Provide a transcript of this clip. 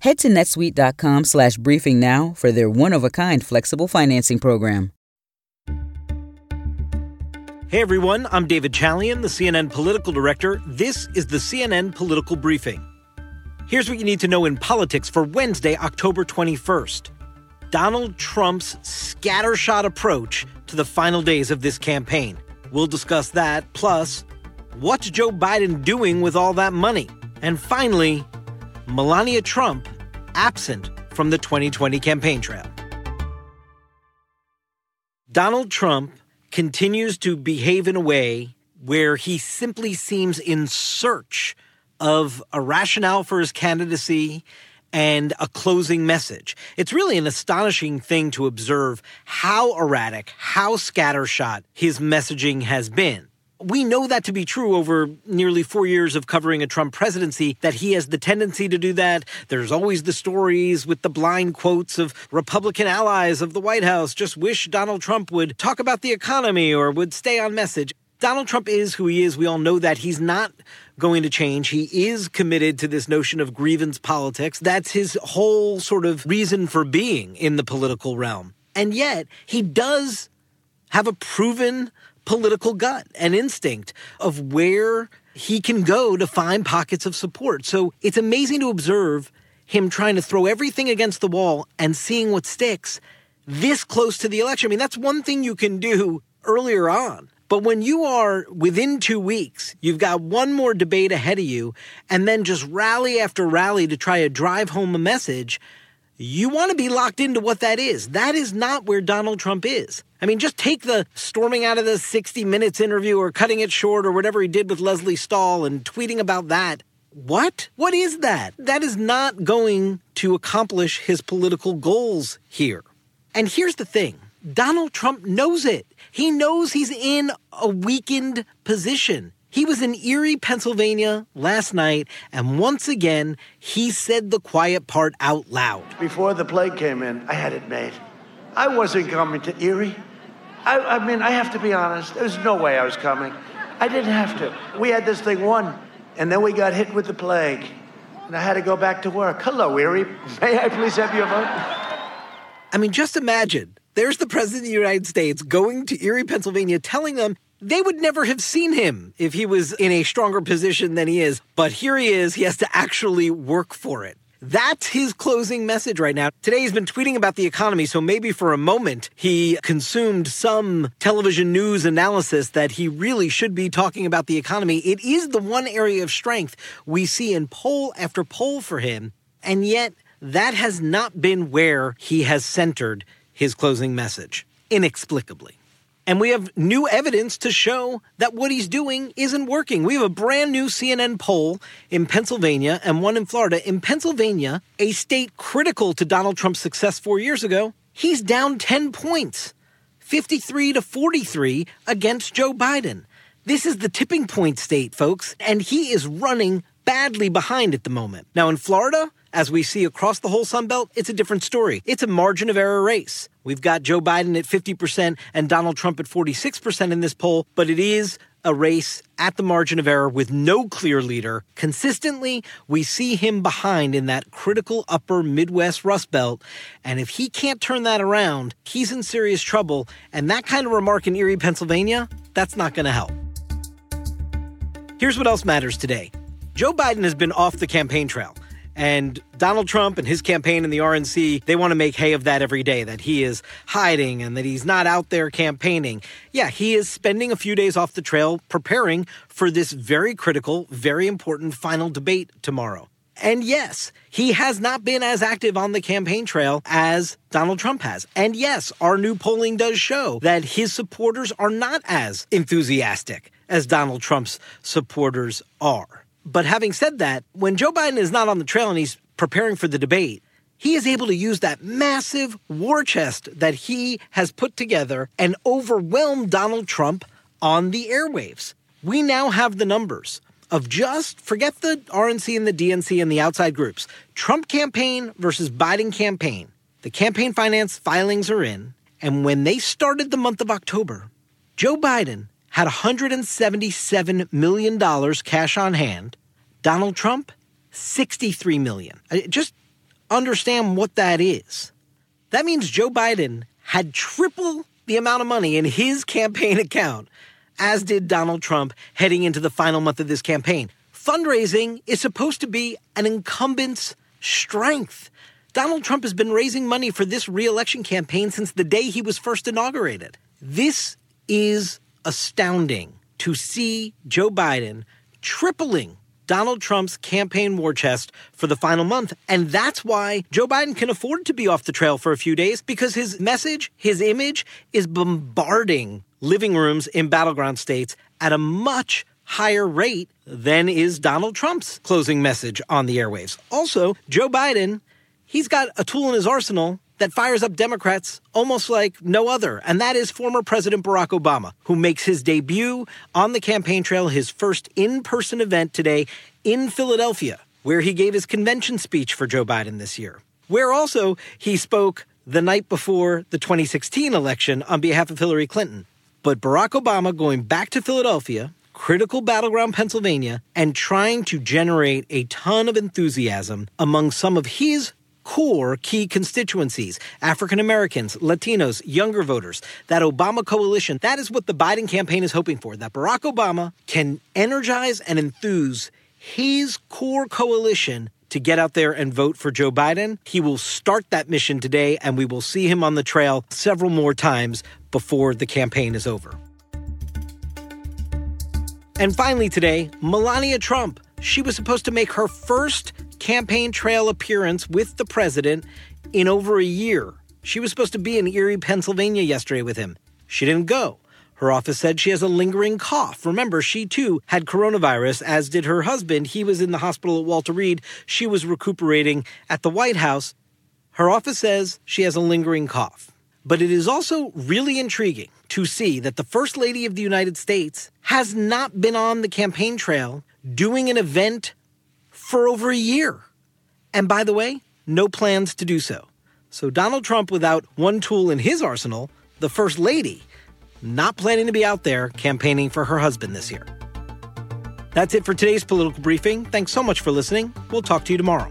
Head to netsuite.com slash briefing now for their one-of-a-kind flexible financing program. Hey everyone, I'm David Chalian, the CNN political director. This is the CNN Political Briefing. Here's what you need to know in politics for Wednesday, October 21st. Donald Trump's scattershot approach to the final days of this campaign. We'll discuss that, plus, what's Joe Biden doing with all that money? And finally, Melania Trump absent from the 2020 campaign trail. Donald Trump continues to behave in a way where he simply seems in search of a rationale for his candidacy and a closing message. It's really an astonishing thing to observe how erratic, how scattershot his messaging has been. We know that to be true over nearly four years of covering a Trump presidency, that he has the tendency to do that. There's always the stories with the blind quotes of Republican allies of the White House just wish Donald Trump would talk about the economy or would stay on message. Donald Trump is who he is. We all know that. He's not going to change. He is committed to this notion of grievance politics. That's his whole sort of reason for being in the political realm. And yet, he does have a proven political gut and instinct of where he can go to find pockets of support. So it's amazing to observe him trying to throw everything against the wall and seeing what sticks this close to the election. I mean, that's one thing you can do earlier on. But when you are within two weeks, you've got one more debate ahead of you, and then just rally after rally to try to drive home a message, you want to be locked into what that is. That is not where Donald Trump is. I mean, just take the storming out of the 60 Minutes interview or cutting it short or whatever he did with Lesley Stahl and tweeting about that. What? What is that? That is not going to accomplish his political goals here. And here's the thing Donald Trump knows it. He knows he's in a weakened position. He was in Erie, Pennsylvania last night, and once again, he said the quiet part out loud. Before the plague came in, I had it made. I wasn't coming to Erie. I, I mean, I have to be honest, there's no way I was coming. I didn't have to. We had this thing won, and then we got hit with the plague, and I had to go back to work. Hello, Erie. May I please have your vote? I mean, just imagine there's the President of the United States going to Erie, Pennsylvania, telling them they would never have seen him if he was in a stronger position than he is. But here he is. He has to actually work for it. That's his closing message right now. Today he's been tweeting about the economy, so maybe for a moment he consumed some television news analysis that he really should be talking about the economy. It is the one area of strength we see in poll after poll for him, and yet that has not been where he has centered his closing message, inexplicably. And we have new evidence to show that what he's doing isn't working. We have a brand new CNN poll in Pennsylvania and one in Florida. In Pennsylvania, a state critical to Donald Trump's success four years ago, he's down 10 points, 53 to 43 against Joe Biden. This is the tipping point state, folks, and he is running badly behind at the moment. Now, in Florida, as we see across the whole Sun Belt, it's a different story. It's a margin of error race. We've got Joe Biden at 50% and Donald Trump at 46% in this poll, but it is a race at the margin of error with no clear leader. Consistently, we see him behind in that critical upper Midwest Rust Belt. And if he can't turn that around, he's in serious trouble. And that kind of remark in Erie, Pennsylvania, that's not going to help. Here's what else matters today Joe Biden has been off the campaign trail. And Donald Trump and his campaign and the RNC, they want to make hay of that every day that he is hiding and that he's not out there campaigning. Yeah, he is spending a few days off the trail preparing for this very critical, very important final debate tomorrow. And yes, he has not been as active on the campaign trail as Donald Trump has. And yes, our new polling does show that his supporters are not as enthusiastic as Donald Trump's supporters are. But having said that, when Joe Biden is not on the trail and he's preparing for the debate, he is able to use that massive war chest that he has put together and overwhelm Donald Trump on the airwaves. We now have the numbers of just forget the RNC and the DNC and the outside groups. Trump campaign versus Biden campaign. The campaign finance filings are in, and when they started the month of October, Joe Biden had $177 million cash on hand. Donald Trump, $63 million. Just understand what that is, that means Joe Biden had triple the amount of money in his campaign account, as did Donald Trump heading into the final month of this campaign. Fundraising is supposed to be an incumbent's strength. Donald Trump has been raising money for this reelection campaign since the day he was first inaugurated. This is astounding to see Joe Biden tripling Donald Trump's campaign war chest for the final month. And that's why Joe Biden can afford to be off the trail for a few days because his message, his image is bombarding living rooms in battleground states at a much higher rate than is Donald Trump's closing message on the airwaves. Also, Joe Biden, he's got a tool in his arsenal that fires up Democrats almost like no other, and that is former President Barack Obama, who makes his debut on the campaign trail, his first in person event today in Philadelphia, where he gave his convention speech for Joe Biden this year, where also he spoke the night before the 2016 election on behalf of Hillary Clinton. But Barack Obama going back to Philadelphia, critical battleground Pennsylvania, and trying to generate a ton of enthusiasm among some of his core key constituencies African Americans, Latinos, younger voters, that Obama coalition. That is what the Biden campaign is hoping for that Barack Obama can energize and enthuse his core coalition to get out there and vote for Joe Biden. He will start that mission today, and we will see him on the trail several more times before the campaign is over. And finally, today, Melania Trump. She was supposed to make her first campaign trail appearance with the president in over a year. She was supposed to be in Erie, Pennsylvania yesterday with him. She didn't go. Her office said she has a lingering cough. Remember, she too had coronavirus, as did her husband. He was in the hospital at Walter Reed. She was recuperating at the White House. Her office says she has a lingering cough. But it is also really intriguing to see that the First Lady of the United States has not been on the campaign trail doing an event for over a year. And by the way, no plans to do so. So Donald Trump, without one tool in his arsenal, the First Lady, not planning to be out there campaigning for her husband this year. That's it for today's political briefing. Thanks so much for listening. We'll talk to you tomorrow.